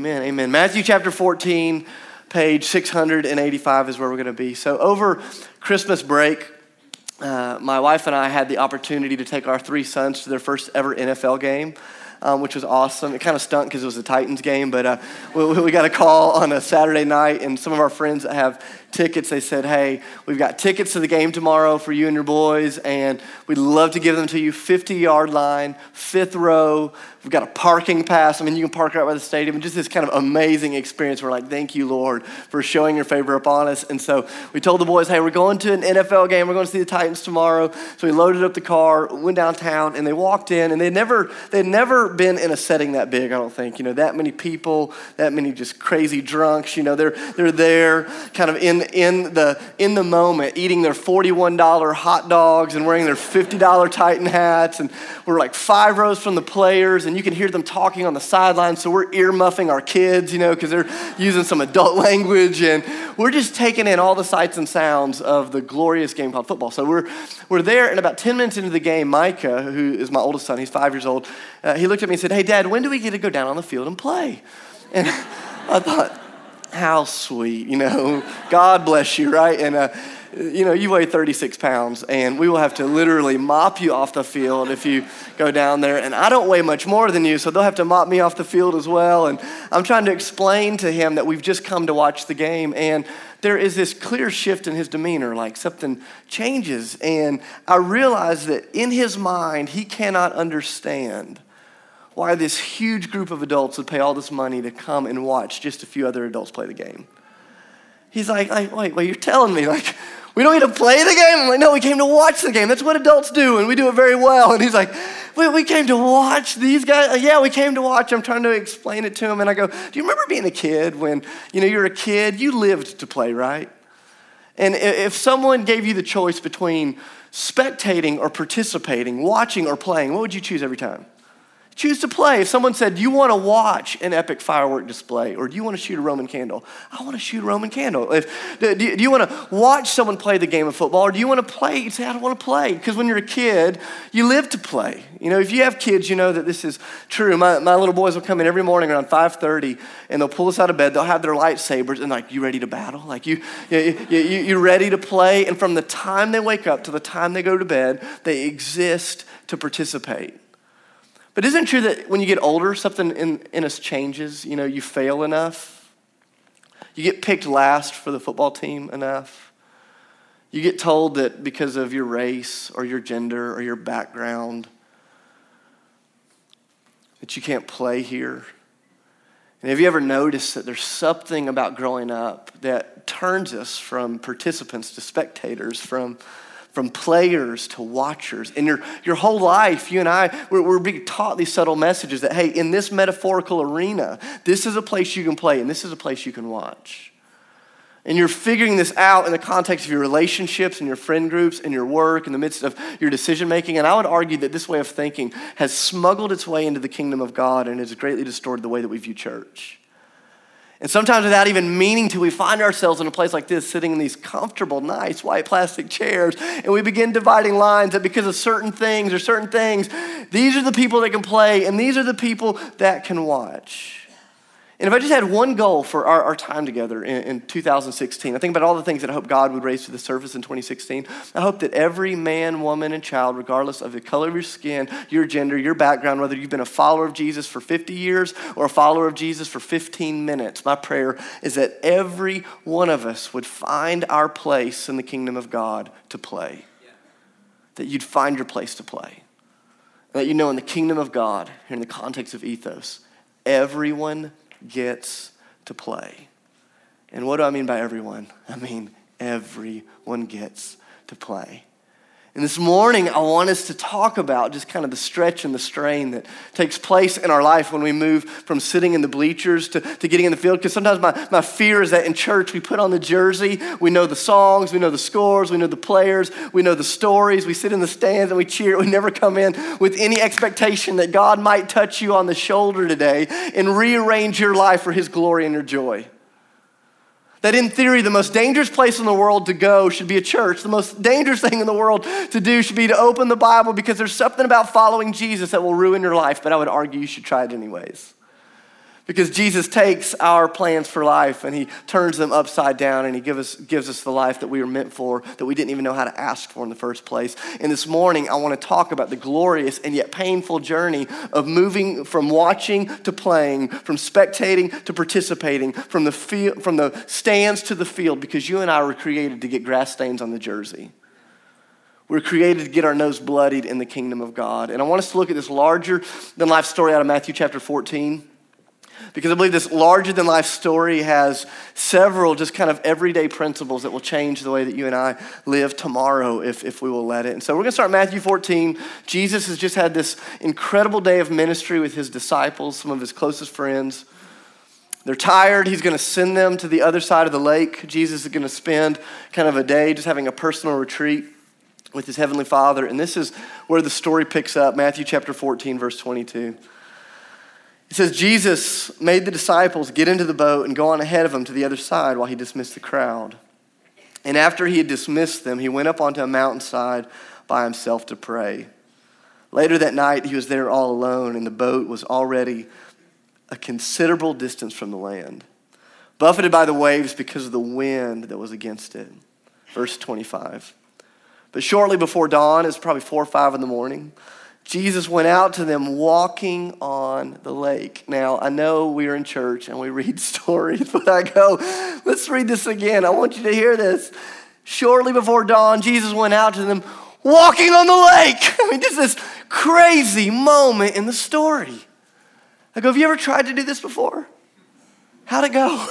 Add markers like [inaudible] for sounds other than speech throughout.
Amen. Amen. Matthew chapter 14, page 685 is where we're going to be. So, over Christmas break, uh, my wife and I had the opportunity to take our three sons to their first ever NFL game. Um, which was awesome. It kind of stunk because it was a Titans game, but uh, we, we, got a call on a Saturday night, and some of our friends that have tickets, they said, Hey, we've got tickets to the game tomorrow for you and your boys, and we'd love to give them to you 50 yard line, fifth row. We've got a parking pass. I mean, you can park right by the stadium. Just this kind of amazing experience. We're like, Thank you, Lord, for showing your favor upon us. And so we told the boys, Hey, we're going to an NFL game. We're going to see the Titans tomorrow. So we loaded up the car, went downtown, and they walked in, and they'd never, they'd never been in a setting that big, I don't think. You know, that many people, that many just crazy drunks. You know, they're, they're there kind of in in, the, in the moment, eating their $41 hot dogs and wearing their $50 Titan hats. And we're like five rows from the players, and you can hear them talking on the sidelines. So we're ear muffing our kids, you know, because they're using some adult [laughs] language. And we're just taking in all the sights and sounds of the glorious game called football. So we're, we're there, and about 10 minutes into the game, Micah, who is my oldest son, he's five years old, uh, he looked at me and said, Hey, Dad, when do we get to go down on the field and play? [laughs] And I thought, how sweet, you know. God bless you, right? And, uh, you know, you weigh 36 pounds, and we will have to literally mop you off the field if you go down there. And I don't weigh much more than you, so they'll have to mop me off the field as well. And I'm trying to explain to him that we've just come to watch the game, and there is this clear shift in his demeanor, like something changes. And I realize that in his mind, he cannot understand why this huge group of adults would pay all this money to come and watch just a few other adults play the game. He's like, like wait, wait, you're telling me, like, we don't need to play the game? I'm like, no, we came to watch the game. That's what adults do, and we do it very well. And he's like, wait, we came to watch these guys? Uh, yeah, we came to watch. I'm trying to explain it to him. And I go, do you remember being a kid when, you know, you're a kid, you lived to play, right? And if someone gave you the choice between spectating or participating, watching or playing, what would you choose every time? Choose to play. If someone said, Do you want to watch an epic firework display or do you want to shoot a Roman candle? I want to shoot a Roman candle. If, do, do you want to watch someone play the game of football or do you want to play? You say, I don't want to play. Because when you're a kid, you live to play. You know, if you have kids, you know that this is true. My, my little boys will come in every morning around 5.30 and they'll pull us out of bed. They'll have their lightsabers and like, you ready to battle? Like, you, you, you, you ready to play? And from the time they wake up to the time they go to bed, they exist to participate. But isn't it true that when you get older, something in, in us changes? You know, you fail enough. You get picked last for the football team enough. You get told that because of your race or your gender or your background, that you can't play here. And have you ever noticed that there's something about growing up that turns us from participants to spectators, from from players to watchers. And your, your whole life, you and I, we're, we're being taught these subtle messages that, hey, in this metaphorical arena, this is a place you can play and this is a place you can watch. And you're figuring this out in the context of your relationships and your friend groups and your work in the midst of your decision making. And I would argue that this way of thinking has smuggled its way into the kingdom of God and has greatly distorted the way that we view church. And sometimes, without even meaning to, we find ourselves in a place like this, sitting in these comfortable, nice white plastic chairs, and we begin dividing lines that because of certain things or certain things, these are the people that can play, and these are the people that can watch. And if I just had one goal for our, our time together in, in 2016, I think about all the things that I hope God would raise to the surface in 2016. I hope that every man, woman, and child, regardless of the color of your skin, your gender, your background, whether you've been a follower of Jesus for 50 years or a follower of Jesus for 15 minutes, my prayer is that every one of us would find our place in the kingdom of God to play. That you'd find your place to play. That you know in the kingdom of God, here in the context of ethos, everyone gets to play. And what do I mean by everyone? I mean, everyone gets to play. And this morning, I want us to talk about just kind of the stretch and the strain that takes place in our life when we move from sitting in the bleachers to, to getting in the field. Because sometimes my, my fear is that in church, we put on the jersey, we know the songs, we know the scores, we know the players, we know the stories, we sit in the stands and we cheer. We never come in with any expectation that God might touch you on the shoulder today and rearrange your life for His glory and your joy. That in theory, the most dangerous place in the world to go should be a church. The most dangerous thing in the world to do should be to open the Bible because there's something about following Jesus that will ruin your life, but I would argue you should try it anyways. Because Jesus takes our plans for life and he turns them upside down and he give us, gives us the life that we were meant for, that we didn't even know how to ask for in the first place. And this morning, I want to talk about the glorious and yet painful journey of moving from watching to playing, from spectating to participating, from the, from the stands to the field, because you and I were created to get grass stains on the jersey. We're created to get our nose bloodied in the kingdom of God. And I want us to look at this larger than life story out of Matthew chapter 14 because I believe this larger than life story has several just kind of everyday principles that will change the way that you and I live tomorrow if, if we will let it. And so we're going to start Matthew 14. Jesus has just had this incredible day of ministry with his disciples, some of his closest friends. They're tired. He's going to send them to the other side of the lake. Jesus is going to spend kind of a day just having a personal retreat with his heavenly Father. And this is where the story picks up Matthew chapter 14, verse 22. It says, Jesus made the disciples get into the boat and go on ahead of him to the other side while he dismissed the crowd. And after he had dismissed them, he went up onto a mountainside by himself to pray. Later that night, he was there all alone, and the boat was already a considerable distance from the land, buffeted by the waves because of the wind that was against it. Verse 25. But shortly before dawn, it's probably four or five in the morning, Jesus went out to them walking on the lake. Now, I know we are in church and we read [laughs] stories, but I go, let's read this again. I want you to hear this. Shortly before dawn, Jesus went out to them walking on the lake. [laughs] I mean, just this crazy moment in the story. I go, have you ever tried to do this before? How'd it go?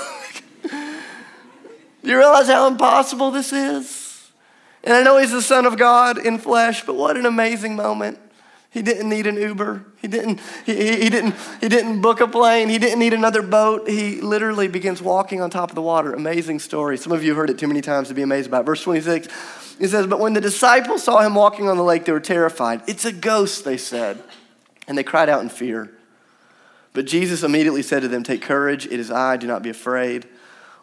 do [laughs] you realize how impossible this is? And I know he's the Son of God in flesh, but what an amazing moment. He didn't need an Uber. He didn't, he, he, didn't, he didn't book a plane. He didn't need another boat. He literally begins walking on top of the water. Amazing story. Some of you heard it too many times to be amazed about. Verse 26, it says, But when the disciples saw him walking on the lake, they were terrified. It's a ghost, they said. And they cried out in fear. But Jesus immediately said to them, Take courage. It is I. Do not be afraid.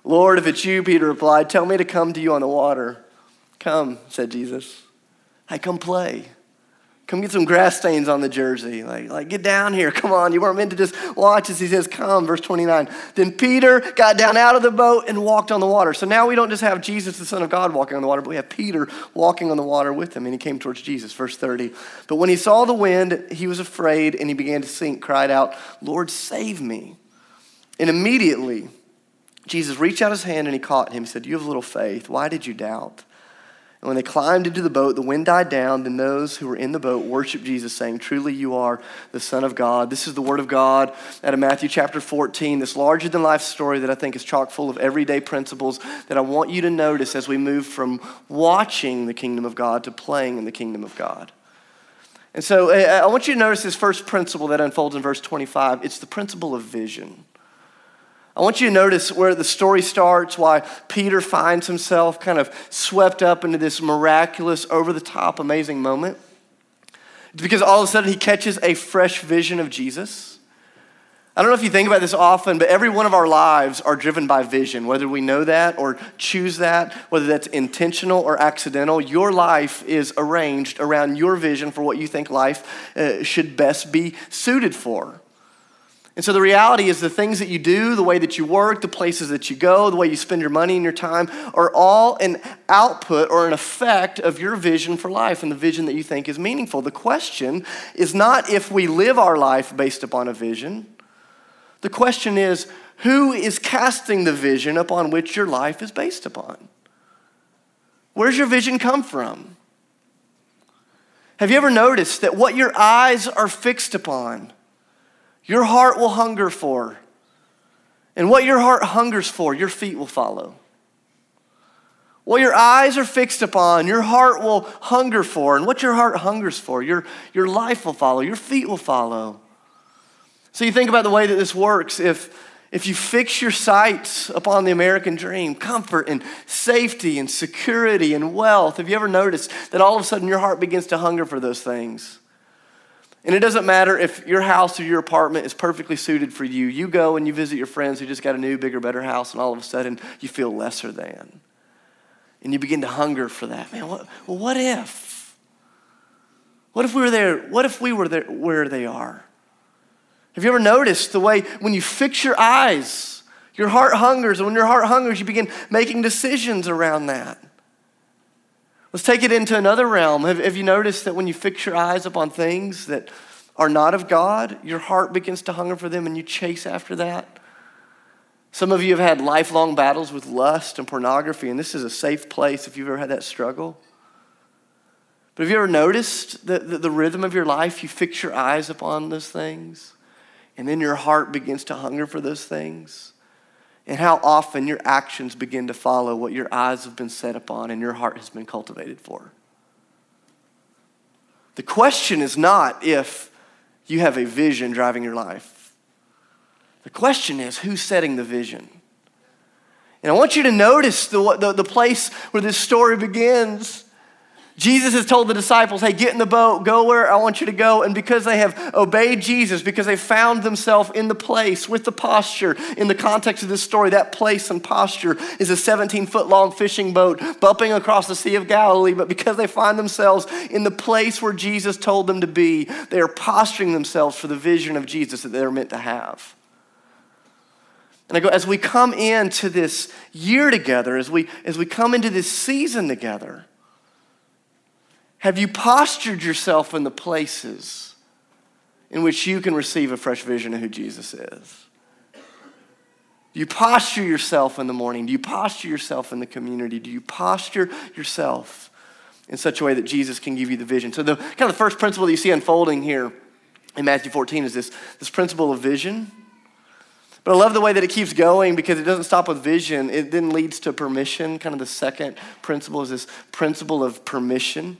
Lord, if it's you, Peter replied, Tell me to come to you on the water. Come, said Jesus. I come play. Come get some grass stains on the jersey. Like, like, get down here. [laughs] Come on. You weren't meant to just watch as he says, come. Verse 29. Then Peter got down out of the boat and walked on the water. So now we don't just have Jesus, the Son of God, walking on the water, but we have Peter walking on the water with him. And he came towards Jesus. Verse 30. But when he saw the wind, he was afraid and he began to sink, cried out, Lord, save me. And immediately, Jesus reached out his hand and he caught him. He said, You have little faith. Why did you doubt? And when they climbed into the boat, the wind died down. Then those who were in the boat worshiped Jesus, saying, Truly, you are the Son of God. This is the Word of God out of Matthew chapter 14, this larger than life story that I think is chock full of everyday principles that I want you to notice as we move from watching the kingdom of God to playing in the kingdom of God. And so eh, I want you to notice this first principle that unfolds in verse 25. It's the principle of vision. I want you to notice where the story starts, why Peter finds himself kind of swept up into this miraculous, over the top, amazing moment. It's because all of a sudden he catches a fresh vision of Jesus. I don't know if you think about this often, but every one of our lives are driven by vision, whether we know that or choose that, whether that's intentional or accidental. Your life is arranged around your vision for what you think life uh, should best be suited for. And so the reality is the things that you do, the way that you work, the places that you go, the way you spend your money and your time are all an output or an effect of your vision for life and the vision that you think is meaningful. The question is not if we live our life based upon a vision. The question is who is casting the vision upon which your life is based upon? Where's your vision come from? Have you ever noticed that what your eyes are fixed upon your heart will hunger for. And what your heart hungers for, your feet will follow. What your eyes are fixed upon, your heart will hunger for. And what your heart hungers for, your, your life will follow, your feet will follow. So you think about the way that this works. If, if you fix your sights upon the American dream, comfort and safety and security and wealth, have you ever noticed that all of a sudden your heart begins to hunger for those things? And it doesn't matter if your house or your apartment is perfectly suited for you. You go and you visit your friends who just got a new, bigger, better house, and all of a sudden you feel lesser than. And you begin to hunger for that. Man, what, well, what if? What if we were there? What if we were there where they are? Have you ever noticed the way when you fix your eyes, your heart hungers, and when your heart hungers, you begin making decisions around that? Let's take it into another realm. Have, have you noticed that when you fix your eyes upon things that are not of God, your heart begins to hunger for them and you chase after that? Some of you have had lifelong battles with lust and pornography, and this is a safe place if you've ever had that struggle. But have you ever noticed that the, the rhythm of your life? You fix your eyes upon those things, and then your heart begins to hunger for those things. And how often your actions begin to follow what your eyes have been set upon and your heart has been cultivated for. The question is not if you have a vision driving your life. The question is who's setting the vision? And I want you to notice the, the, the place where this story begins. Jesus has told the disciples, hey, get in the boat, go where I want you to go. And because they have obeyed Jesus, because they found themselves in the place with the posture, in the context of this story, that place and posture is a 17 foot long fishing boat bumping across the Sea of Galilee. But because they find themselves in the place where Jesus told them to be, they are posturing themselves for the vision of Jesus that they're meant to have. And I go, as we come into this year together, as we, as we come into this season together, have you postured yourself in the places in which you can receive a fresh vision of who Jesus is? Do you posture yourself in the morning? Do you posture yourself in the community? Do you posture yourself in such a way that Jesus can give you the vision? So, the kind of the first principle that you see unfolding here in Matthew 14 is this, this principle of vision. But I love the way that it keeps going because it doesn't stop with vision. It then leads to permission. Kind of the second principle is this principle of permission.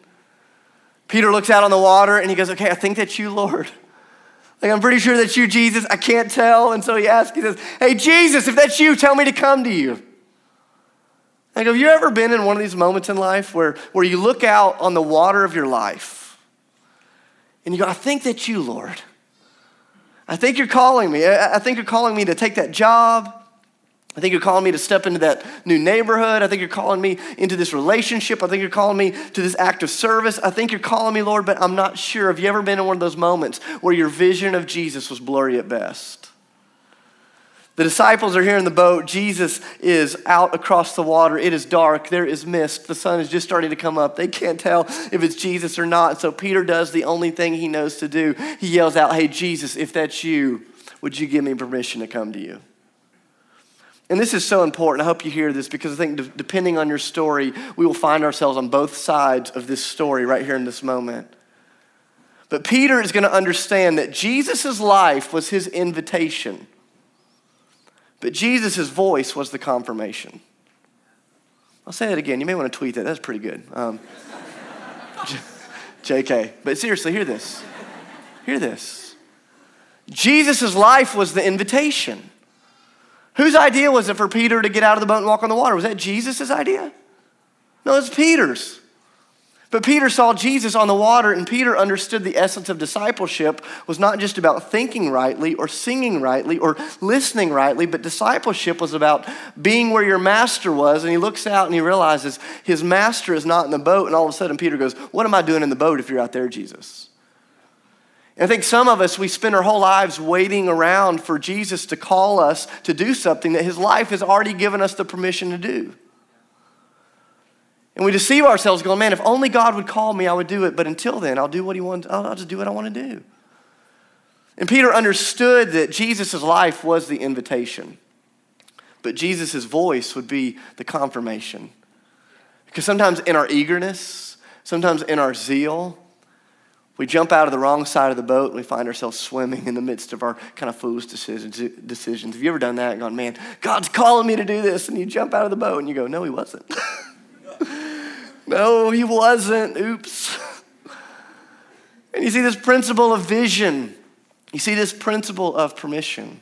Peter looks out on the water and he goes, Okay, I think that's you, Lord. Like, I'm pretty sure that's you, Jesus. I can't tell. And so he asks, he says, Hey, Jesus, if that's you, tell me to come to you. Like, have you ever been in one of these moments in life where, where you look out on the water of your life and you go, I think that's you, Lord. I think you're calling me. I think you're calling me to take that job. I think you're calling me to step into that new neighborhood. I think you're calling me into this relationship. I think you're calling me to this act of service. I think you're calling me, Lord, but I'm not sure. Have you ever been in one of those moments where your vision of Jesus was blurry at best? The disciples are here in the boat. Jesus is out across the water. It is dark. There is mist. The sun is just starting to come up. They can't tell if it's Jesus or not. So Peter does the only thing he knows to do. He yells out, Hey, Jesus, if that's you, would you give me permission to come to you? And this is so important. I hope you hear this because I think depending on your story, we will find ourselves on both sides of this story right here in this moment. But Peter is going to understand that Jesus' life was his invitation, but Jesus' voice was the confirmation. I'll say that again. You may want to tweet that. That's pretty good. Um, [laughs] JK. But seriously, hear this. Hear this. Jesus' life was the invitation. Whose idea was it for Peter to get out of the boat and walk on the water? Was that Jesus' idea? No, it's Peter's. But Peter saw Jesus on the water, and Peter understood the essence of discipleship was not just about thinking rightly or singing rightly or listening rightly, but discipleship was about being where your master was. And he looks out and he realizes his master is not in the boat. And all of a sudden, Peter goes, What am I doing in the boat if you're out there, Jesus? And I think some of us, we spend our whole lives waiting around for Jesus to call us to do something that his life has already given us the permission to do. And we deceive ourselves going, man, if only God would call me, I would do it. But until then, I'll do what he wants, I'll, I'll just do what I want to do. And Peter understood that Jesus' life was the invitation, but Jesus' voice would be the confirmation. Because sometimes in our eagerness, sometimes in our zeal, we jump out of the wrong side of the boat and we find ourselves swimming in the midst of our kind of foolish decisions. decisions. Have you ever done that and gone, man, God's calling me to do this? And you jump out of the boat and you go, no, he wasn't. [laughs] no, he wasn't. Oops. [laughs] And you see this principle of vision. You see this principle of permission.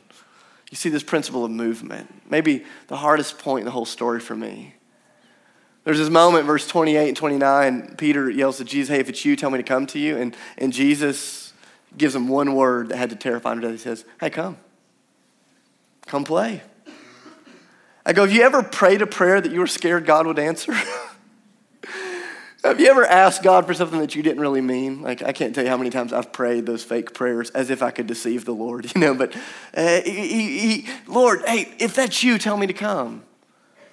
You see this principle of movement. Maybe the hardest point in the whole story for me. There's this moment, verse 28 and 29, Peter yells to Jesus, Hey, if it's you, tell me to come to you. And, and Jesus gives him one word that had to terrify him to death. He says, Hey, come. Come play. I go, Have you ever prayed a prayer that you were scared God would answer? [laughs] Have you ever asked God for something that you didn't really mean? Like, I can't tell you how many times I've prayed those fake prayers as if I could deceive the Lord, [laughs] you know. But, uh, he, he, Lord, hey, if that's you, tell me to come.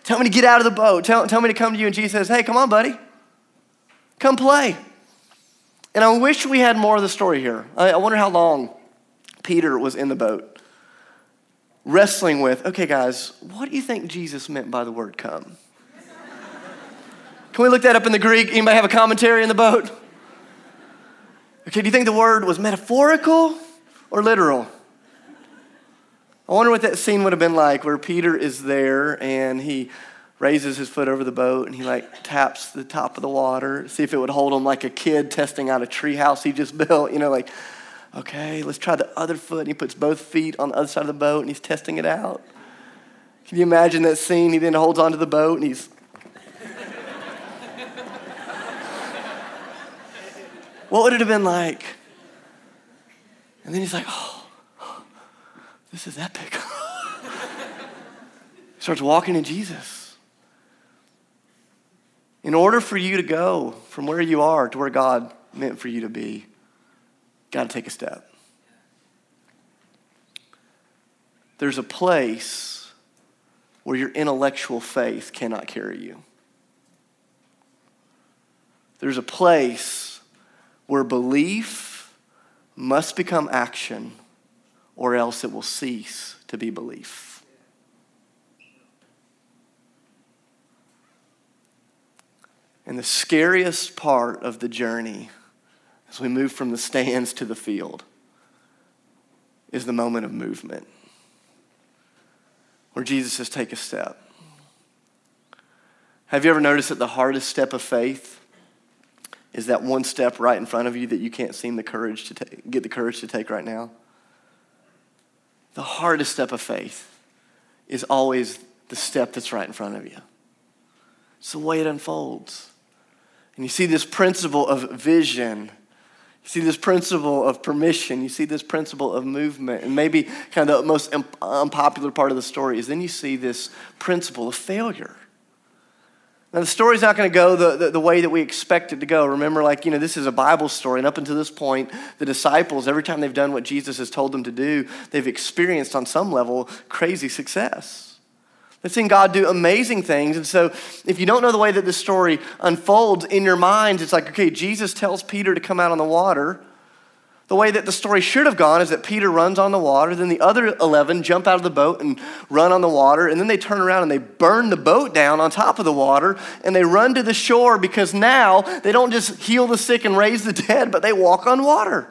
Tell me to get out of the boat. Tell, tell me to come to you. And Jesus says, hey, come on, buddy. Come play. And I wish we had more of the story here. I, I wonder how long Peter was in the boat wrestling with, okay, guys, what do you think Jesus meant by the word come? Can we look that up in the Greek? Anybody have a commentary in the boat? Okay, do you think the word was metaphorical or literal? I wonder what that scene would have been like where Peter is there and he raises his foot over the boat and he like taps the top of the water, see if it would hold him like a kid testing out a treehouse he just [laughs] built, you know, like, okay, let's try the other foot. And he puts both feet on the other side of the boat and he's testing it out. Can you imagine that scene? He then holds onto the boat and he's [laughs] What would it have been like? And then he's like, oh, this is epic. [laughs] starts walking in Jesus. In order for you to go from where you are to where God meant for you to be, got to take a step. There's a place where your intellectual faith cannot carry you. There's a place where belief must become action or else it will cease to be belief. And the scariest part of the journey as we move from the stands to the field is the moment of movement where Jesus says, Take a step. Have you ever noticed that the hardest step of faith is that one step right in front of you that you can't seem the courage to get the courage to take right now? The hardest step of faith is always the step that's right in front of you. It's the way it unfolds. And you see this principle of vision. You see this principle of permission. You see this principle of movement. And maybe kind of the most unpopular part of the story is then you see this principle of failure. Now, the story's not going to go the, the, the, way that we expect it to go. Remember, like, you know, this is a Bible story. And up until this point, the disciples, every time they've done what Jesus has told them to do, they've experienced on some level crazy success. They've seen God do amazing things. And so, if you don't know the way that this story unfolds in your mind, it's like, okay, Jesus tells Peter to come out on the water. The way that the story should have gone is that Peter runs on the water, then the other 11 jump out of the boat and run on the water, and then they turn around and they burn the boat down on top of the water, and they run to the shore because now they don't just heal the sick and raise the dead, but they walk on water.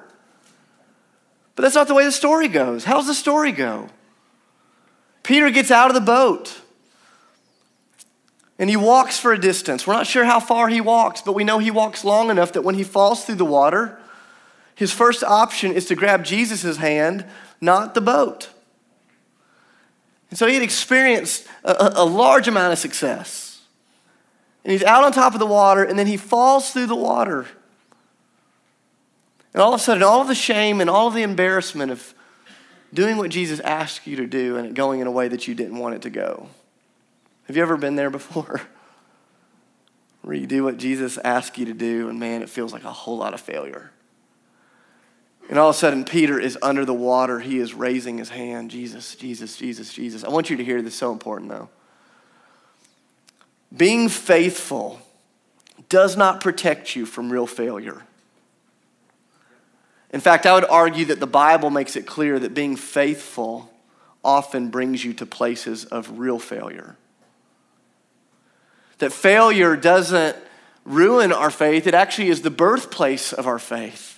But that's not the way the story goes. How's the story go? Peter gets out of the boat and he walks for a distance. We're not sure how far he walks, but we know he walks long enough that when he falls through the water, his first option is to grab Jesus' hand, not the boat. And so he had experienced a, a, large amount of success. And he's out on top of the water, and then he falls through the water. And all of a sudden, all of the shame and all of the embarrassment of doing what Jesus asked you to do and going in a way that you didn't want it to go. Have you ever been there before? [laughs] Where you do what Jesus asked you to do, and man, it feels like a whole lot of failure. And all of a sudden, Peter is under the water. He is raising his hand Jesus, Jesus, Jesus, Jesus. I want you to hear this, so important though. Being faithful does not protect you from real failure. In fact, I would argue that the Bible makes it clear that being faithful often brings you to places of real failure. That failure doesn't ruin our faith, it actually is the birthplace of our faith.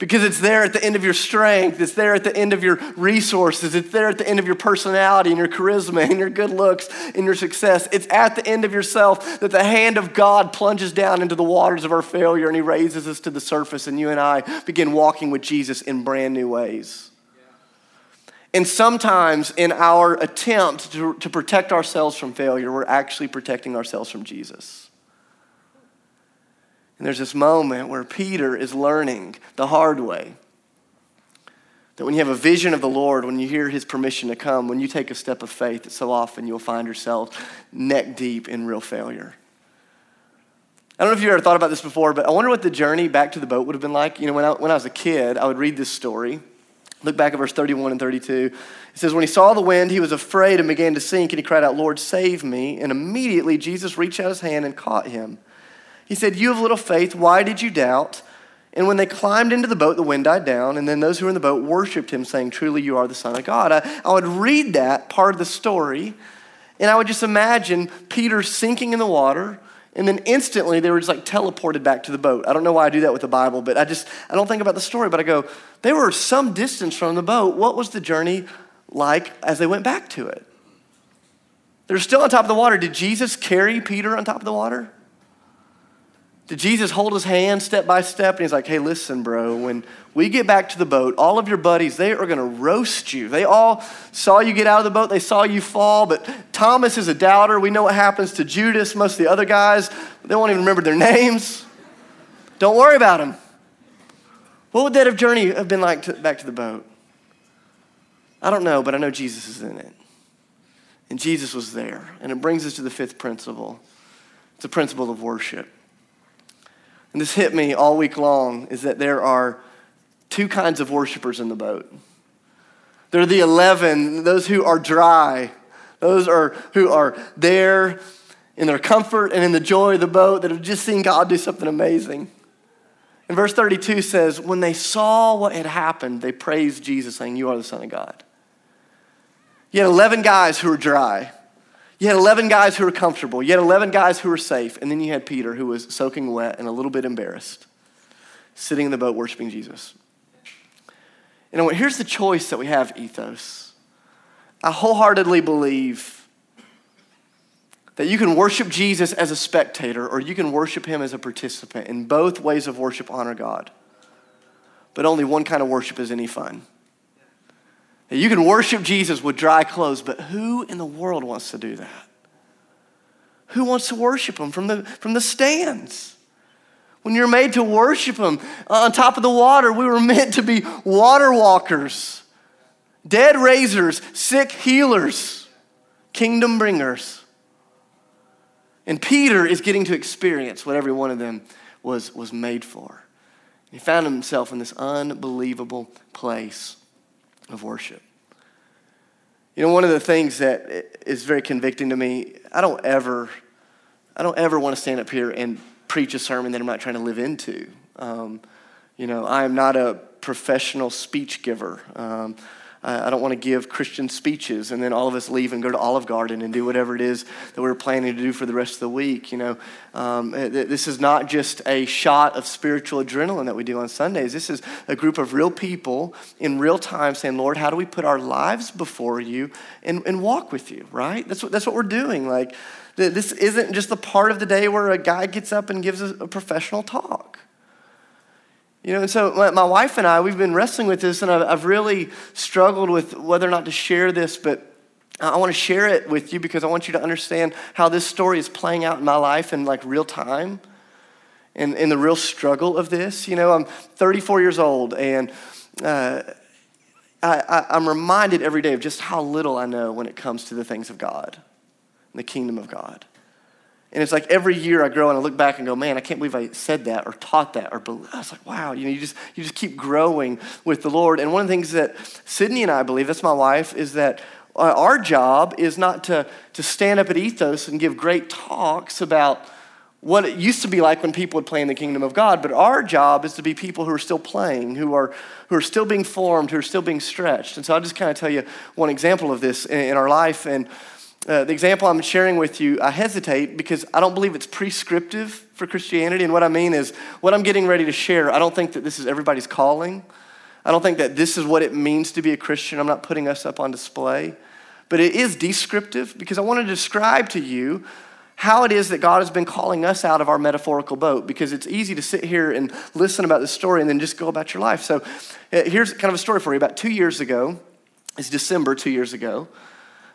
Because it's there at the end of your strength, it's there at the end of your resources, it's there at the end of your personality and your charisma and your good looks and your success. It's at the end of yourself that the hand of God plunges down into the waters of our failure and He raises us to the surface, and you and I begin walking with Jesus in brand new ways. And sometimes, in our attempt to, to protect ourselves from failure, we're actually protecting ourselves from Jesus. And there's this moment where Peter is learning the hard way that when you have a vision of the Lord, when you hear his permission to come, when you take a step of faith, that so often you'll find yourself neck deep in real failure. I don't know if you ever thought about this before, but I wonder what the journey back to the boat would have been like. You know, when I, when I was a kid, I would read this story. Look back at verse 31 and 32. It says, When he saw the wind, he was afraid and began to sink, and he cried out, Lord, save me. And immediately Jesus reached out his hand and caught him. He said, You have little faith, why did you doubt? And when they climbed into the boat, the wind died down, and then those who were in the boat worshiped him, saying, Truly, you are the Son of God. I, I would read that part of the story, and I would just imagine Peter sinking in the water and then instantly they were just like teleported back to the boat. I don't know why I do that with the Bible, but I just, I don't think about the story, but I go, they were some distance from the boat. What was the journey like as they went back to it? They're still on top of the water. Did Jesus carry Peter on top of the water? Did Jesus hold his hand step by step and he's like, hey, listen, bro, when we get back to the boat, all of your buddies, they are going to roast you. They all saw you get out of the boat, they saw you fall, but Thomas is a doubter. We know what happens to Judas, most of the other guys, they won't even remember their names. Don't worry about them. What would that have journey have been like to, back to the boat? I don't know, but I know Jesus is in it. And Jesus was there. And it brings us to the fifth principle it's a principle of worship and this hit me all week long, is that there are two kinds of worshipers in the boat. There are the 11, those who are dry, those are, who are there in their comfort and in the joy of the boat that have just seen God do something amazing. And verse 32 says, When they saw what had happened, they praised Jesus, saying, You are the Son of God. You had 11 guys who were dry. You had 11 guys who were comfortable. You had 11 guys who were safe. And then you had Peter, who was soaking wet and a little bit embarrassed, sitting in the boat worshiping Jesus. Know what? Here's the choice that we have, ethos. I wholeheartedly believe that you can worship Jesus as a spectator or you can worship him as a participant. In both ways of worship, honor God. But only one kind of worship is any fun. You can worship Jesus with dry clothes, but who in the world wants to do that? Who wants to worship him from the, from the stands? When you're made to worship him uh, on top of the water, we were [laughs] meant to be water walkers, dead raisers, sick healers, kingdom bringers. And Peter is getting to experience what every one of them was, was made for. He found himself in this unbelievable place of worship. You know, one of the things that is very convicting to me, I don't ever, I don't ever want to stand up here and preach a sermon that I'm not trying to live into. Um, you know, I am not a professional speech giver. Um, I don't want to give Christian speeches and then all of us leave and go to Olive Garden and do whatever it is that we're planning to do for the rest of the week. You know, um, this is not just a shot of spiritual adrenaline that we do on Sundays. This is a group of real people in real time saying, Lord, how do we put our lives before you and, and walk with you, right? That's what, that's what we're doing. Like, this isn't just the part of the day where a guy gets up and gives a, a professional talk. You know, and so my, wife and I, we've been wrestling with this, and I've, really struggled with whether or not to share this, but I want to share it with you because I want you to understand how this story is playing out in my life in like real time and, in the real struggle of this. You know, I'm 34 years old, and uh, I, am reminded every day of just how little I know when it comes to the things of God and the kingdom of God. And it's like every year I grow and I look back and go, man, I can't believe I said that or taught that or I was like, wow, you know, you just you just keep growing with the Lord. And one of the things that Sydney and I believe, that's my wife, is that uh, our job is not to, to stand up at Ethos and give great talks about what it used to be like when people would play in the kingdom of God, but our job is to be people who are still playing, who are, who are still being formed, who are still being stretched. And so I'll just kind of tell you one example of this in, in our life. And uh, the example I'm sharing with you, I hesitate because I don't believe it's prescriptive for Christianity. And what I mean is, what I'm getting ready to share, I don't think that this is everybody's calling. I don't think that this is what it means to be a Christian. I'm not putting us up on display. But it is descriptive because I want to describe to you how it is that God has been calling us out of our metaphorical boat because it's easy to sit here and listen about this story and then just go about your life. So uh, here's kind of a story for you. About two years ago, it's December two years ago.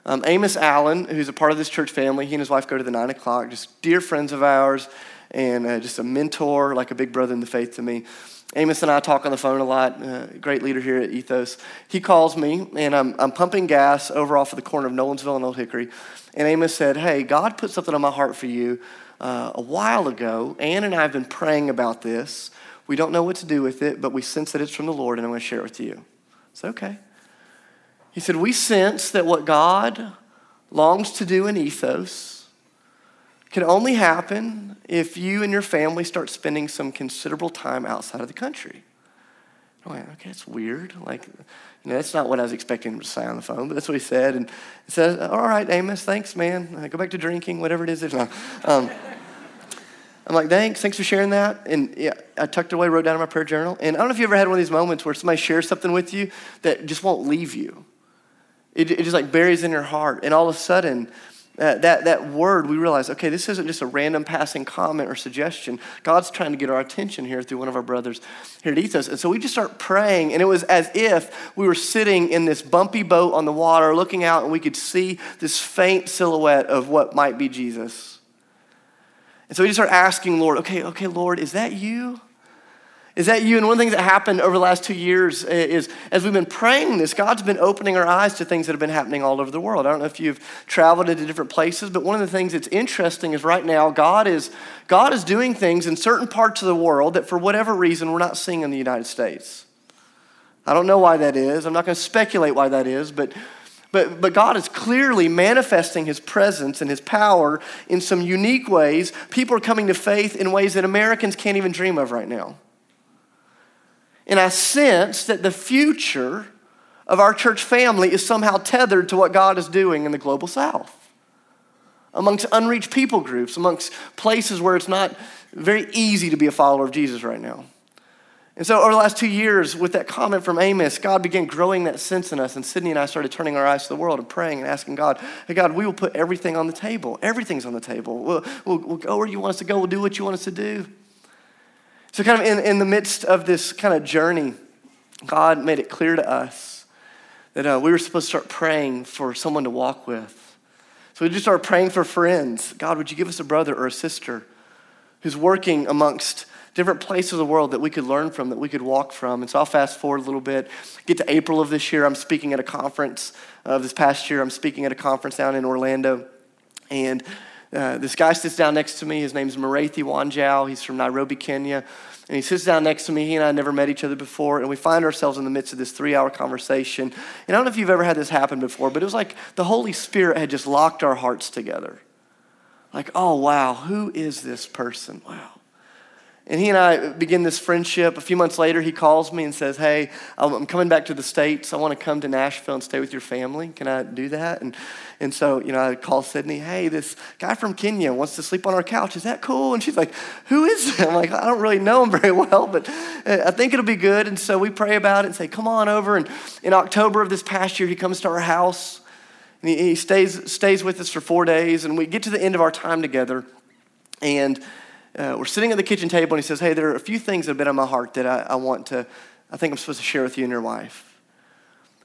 Um, Amos Allen, who's a part of this church family, he and his wife go to the nine o'clock, just dear friends of ours, and uh, just a mentor, like a big brother in the faith to me. Amos and I talk on the phone a lot. Uh, great leader here at Ethos. He calls me, and I'm, I'm pumping gas over off of the corner of Nolensville and Old Hickory. And Amos said, Hey, God put something on my heart for you uh, a while ago. Ann and I have been praying about this. We don't know what to do with it, but we sense that it's from the Lord, and I'm going to share it with you. It's okay. He said, We sense that what God longs to do in Ethos can only happen if you and your family start spending some considerable time outside of the country. I went, okay, that's weird. Like, you know, that's not what I was expecting him to say on the phone, but that's what he said. And he said, all right, Amos, thanks, man. Uh, go back to drinking, whatever it is. Um, I'm like, thanks, thanks for sharing that. And yeah, I tucked it away, wrote down in my prayer journal. And I don't know if you ever had one of these moments where somebody shares something with you that just won't leave you. It, it just like buries in your heart. And all of a sudden, uh, that, that word, we realize, okay, this isn't just a random passing comment or suggestion. God's trying to get our attention here through one of our brothers here at Ethos. And so we just start praying, and it was as if we were sitting in this bumpy boat on the water, looking out, and we could see this faint silhouette of what might be Jesus. And so we just start asking, Lord, okay, okay, Lord, is that you? Is that you? And one of the things that happened over the last two years is as we've been praying this, God's been opening our eyes to things that have been happening all over the world. I don't know if you've traveled into different places, but one of the things that's interesting is right now God is, God is doing things in certain parts of the world that for whatever reason we're not seeing in the United States. I don't know why that is. I'm not going to speculate why that is, but but, but God is clearly manifesting his presence and his power in some unique ways. People are coming to faith in ways that Americans can't even dream of right now. And I sense that the future of our church family is somehow tethered to what God is doing in the global south. Amongst unreached people groups, amongst places where it's not very easy to be a follower of Jesus right now. And so, over the last two years, with that comment from Amos, God began growing that sense in us. And Sydney and I started turning our eyes to the world and praying and asking God, hey, God, we will put everything on the table. Everything's on the table. We'll, we'll, we'll go where you want us to go. We'll do what you want us to do. So, kind of in, in the midst of this kind of journey, God made it clear to us that uh, we were supposed to start praying for someone to walk with. So, we just started praying for friends. God, would you give us a brother or a sister who's working amongst different places of the world that we could learn from, that we could walk from. And so I'll fast forward a little bit. Get to April of this year. I'm speaking at a conference of this past year. I'm speaking at a conference down in Orlando. And uh, this guy sits down next to me. His name's Muriithi Wanjau. He's from Nairobi, Kenya. And he sits down next to me. He and I never met each other before. And we find ourselves in the midst of this three hour conversation. And I don't know if you've ever had this happen before, but it was like the Holy Spirit had just locked our hearts together. Like, oh, wow, who is this person? Wow. And he and I begin this friendship. A few months later, he calls me and says, Hey, I'm coming back to the States. I want to come to Nashville and stay with your family. Can I do that? And, and so, you know, I call Sydney, Hey, this guy from Kenya wants to sleep on our couch. Is that cool? And she's like, Who is that? I'm like, I don't really know him [laughs] very well, but uh, I think it'll be good. And so we pray about it and say, Come on over. And in October of this past year, he comes to our house. And he, he stays, stays with us for four days. And we get to the end of our time together. And uh, we're sitting at the kitchen table and he says, Hey, there are a few things that have been on my heart that I, I want to, I think I'm supposed to share with you and your wife.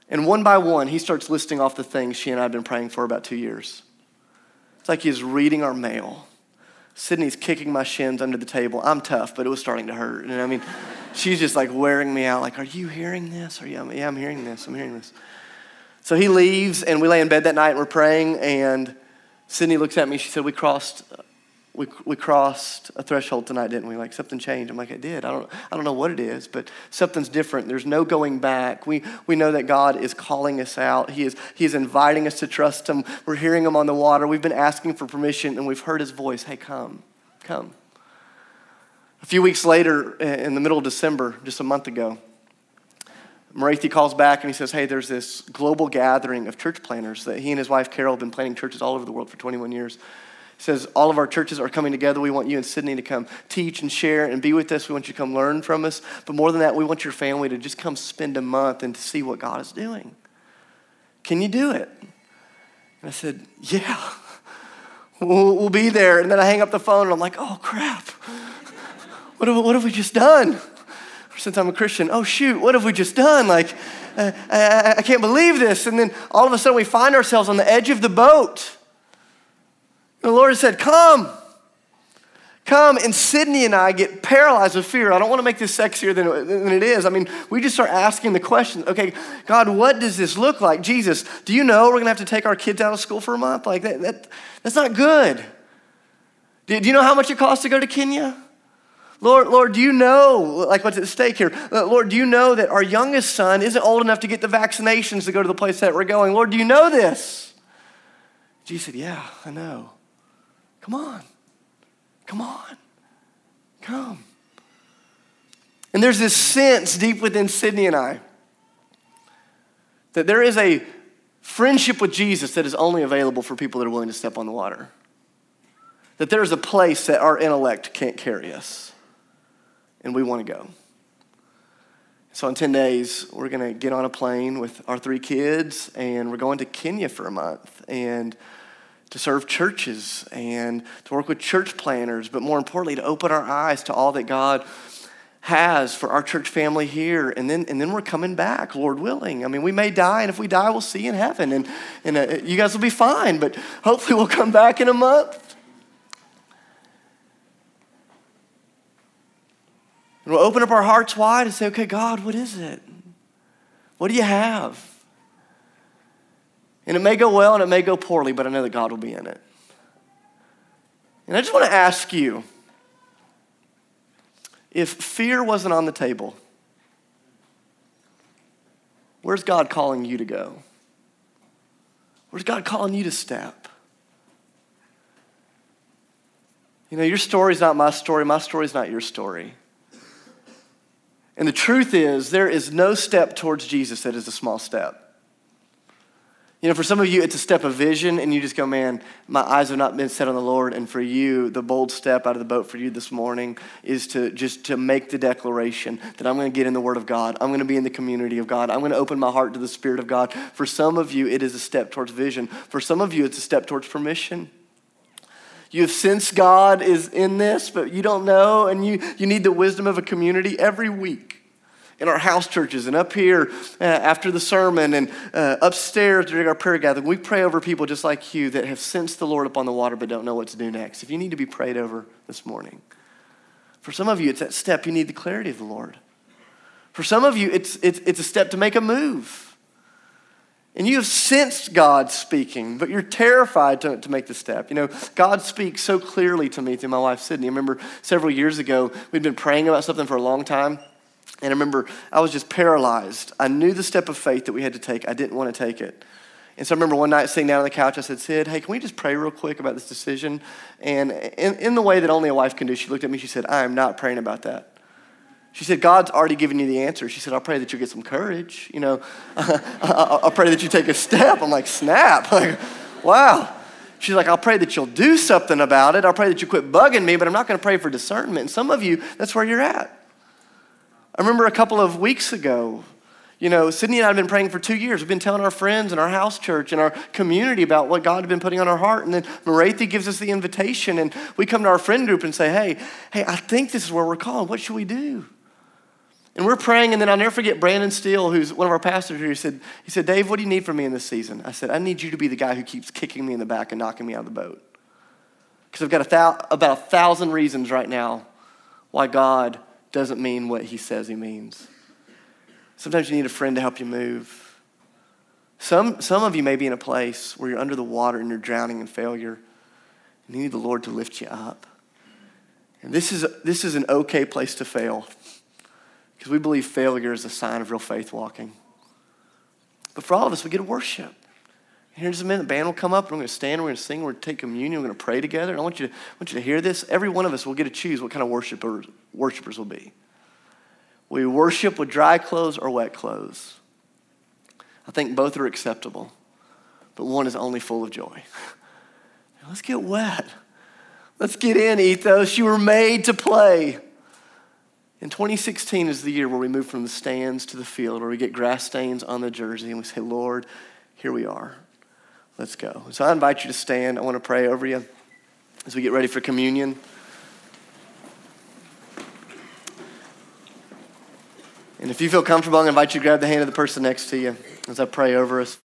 And one by one, he starts listing off the things she and I have been praying for about two years. It's like he's reading our mail. Sydney's kicking my shins under the table. I'm tough, but it was starting to hurt. And I mean, [laughs] she's just like wearing me out. Like, are you hearing this? Are you? Yeah, I'm hearing this. I'm hearing this. So he leaves, and we lay in bed that night and we're praying. And Sydney looks at me. She said, We crossed we, we crossed a threshold tonight, didn't we? Like something changed. I'm like, it did. I don't, I don't know what it is, but something's different. There's no going back. We, we know that God is calling us out. He is, he is inviting us to trust Him. We're hearing Him on the water. We've been asking for permission, and we've heard His voice. Hey, come, come. A few weeks later, in the middle of December, just a month ago, Muriithi calls back and he says, Hey, there's this global gathering of church planters that he and his wife Carol have been planning churches all over the world for 21 years says all of our churches are coming together. We want you and Sydney to come teach and share and be with us. We want you to come learn from us. But more than that, we want your family to just come spend a month and to see what God is doing. Can you do it? And I said, Yeah, [laughs] we'll, we'll be there. And then I hang up the phone and I'm like, Oh, crap. What have, what have we just done? Since I'm a Christian, oh, shoot, what have we just done? Like, uh, I, I can't believe this. And then all of a sudden we find ourselves on the edge of the boat the Lord said, Come, come and Sydney and I get paralyzed with fear. I don't want to make this sexier than, than it is. I mean, we just start asking the question okay, God, what does this look like? Jesus, do you know we're going to have to take our kids out of school for a month? Like, that, that that's not good. Do, do you know how much it costs to go to Kenya? Lord, Lord, do you know, like what's at stake here? Uh, Lord, do you know that our youngest son isn't old enough to get the vaccinations to go to the place that we're going? Lord, do you know this? Jesus said, Yeah, I know. Come on. Come on. Come. And there's this sense deep within Sydney and I that there is a friendship with Jesus that is only available for people that are willing to step on the water. That there's a place that our intellect can't carry us and we want to go. So, in 10 days, we're going to get on a plane with our three kids, and we're going to Kenya for a month and to serve churches and to work with church planters, but more importantly, to open our eyes to all that God has for our church family here. And then, and then we're coming back, Lord willing. I mean, we may die, and if we die, we'll see in heaven, and, and uh, you guys will be fine, but hopefully, we'll come back in a month And we'll open up our hearts wide and say, okay, God, what is it? What do you have? And it may go well and it may go poorly, but I know that God will be in it. And I just want to ask you if fear wasn't on the table, where's God calling you to go? Where's God calling you to step? You know, your story's not my story, my story's not your story. And the truth is, there is no step towards Jesus that is a small step. You know, for some of you, it's a step of vision, and you just go, man, my eyes have not been set on the Lord. And for you, the bold step out of the boat for you this morning is to just to make the declaration that I'm going to get in the Word of God. I'm going to be in the community of God. I'm going to open my heart to the Spirit of God. For some of you, it is a step towards vision. For some of you, it's a step towards permission. You have sensed God is in this, but you don't know, and you, you need the wisdom of a community every week in our house churches and up here uh, after the sermon and uh, upstairs during our prayer gathering. We pray over people just like you that have sensed the Lord upon the water but don't know what to do next. If you need to be prayed over this morning, for some of you, it's that step you need the clarity of the Lord. For some of you, it's, it's, it's a step to make a move. And you have sensed God speaking, but you're terrified to, to make the step. You know, God speaks so clearly to me through my wife, Sydney. I remember several years ago, we'd been praying about something for a long time. And I remember I was just paralyzed. I knew the step of faith that we had to take. I didn't want to take it. And so I remember one night sitting down on the couch, I said, Sid, hey, can we just pray real quick about this decision? And in, in the way that only a wife can do, she looked at me, she said, I am not praying about that. She said, God's already given you the answer. She said, I'll pray that you get some courage. You know, [laughs] I'll pray that you take a step. I'm like, snap. [laughs] Like, wow. She's like, I'll pray that you'll do something about it. I'll pray that you quit bugging me, but I'm not going to pray for discernment. And some of you, that's where you're at. I remember a couple of weeks ago, you know, Sydney and I have been praying for two years. We've been telling our friends and our house church and our community about what God had been putting on our heart. And then Marathi gives us the invitation, and we come to our friend group and say, hey, hey, I think this is where we're calling. What should we do? And we're praying, and then I'll never forget Brandon Steele, who's one of our pastors here. He said, he said, Dave, what do you need from me in this season? I said, I need you to be the guy who keeps kicking me in the back and knocking me out of the boat. Because I've got a thou- about a thousand reasons right now why God doesn't mean what he says he means. Sometimes you need a friend to help you move. Some, some of you may be in a place where you're under the water and you're drowning in failure, and you need the Lord to lift you up. And this is, this is an okay place to fail because we believe failure is a sign of real faith walking. But for all of us, we get to worship. Here in just a minute, the band will come up, and we're going to stand, we're going to sing, we're going to take communion, we're going to pray together. And I want you, to, I want you to hear this. Every one of us will get to choose what kind of worshipers, worshipers will be. We worship with dry clothes or wet clothes. I think both are acceptable, but one is only full of joy. [laughs] Let's get wet. Let's get in, ethos. You were made to play. And 2016 is the year where we move from the stands to the field, where we get grass stains on the jersey and we say, Lord, here we are. Let's go. So I invite you to stand. I want to pray over you as we get ready for communion. And if you feel comfortable, I invite you to grab the hand of the person next to you as I pray over us.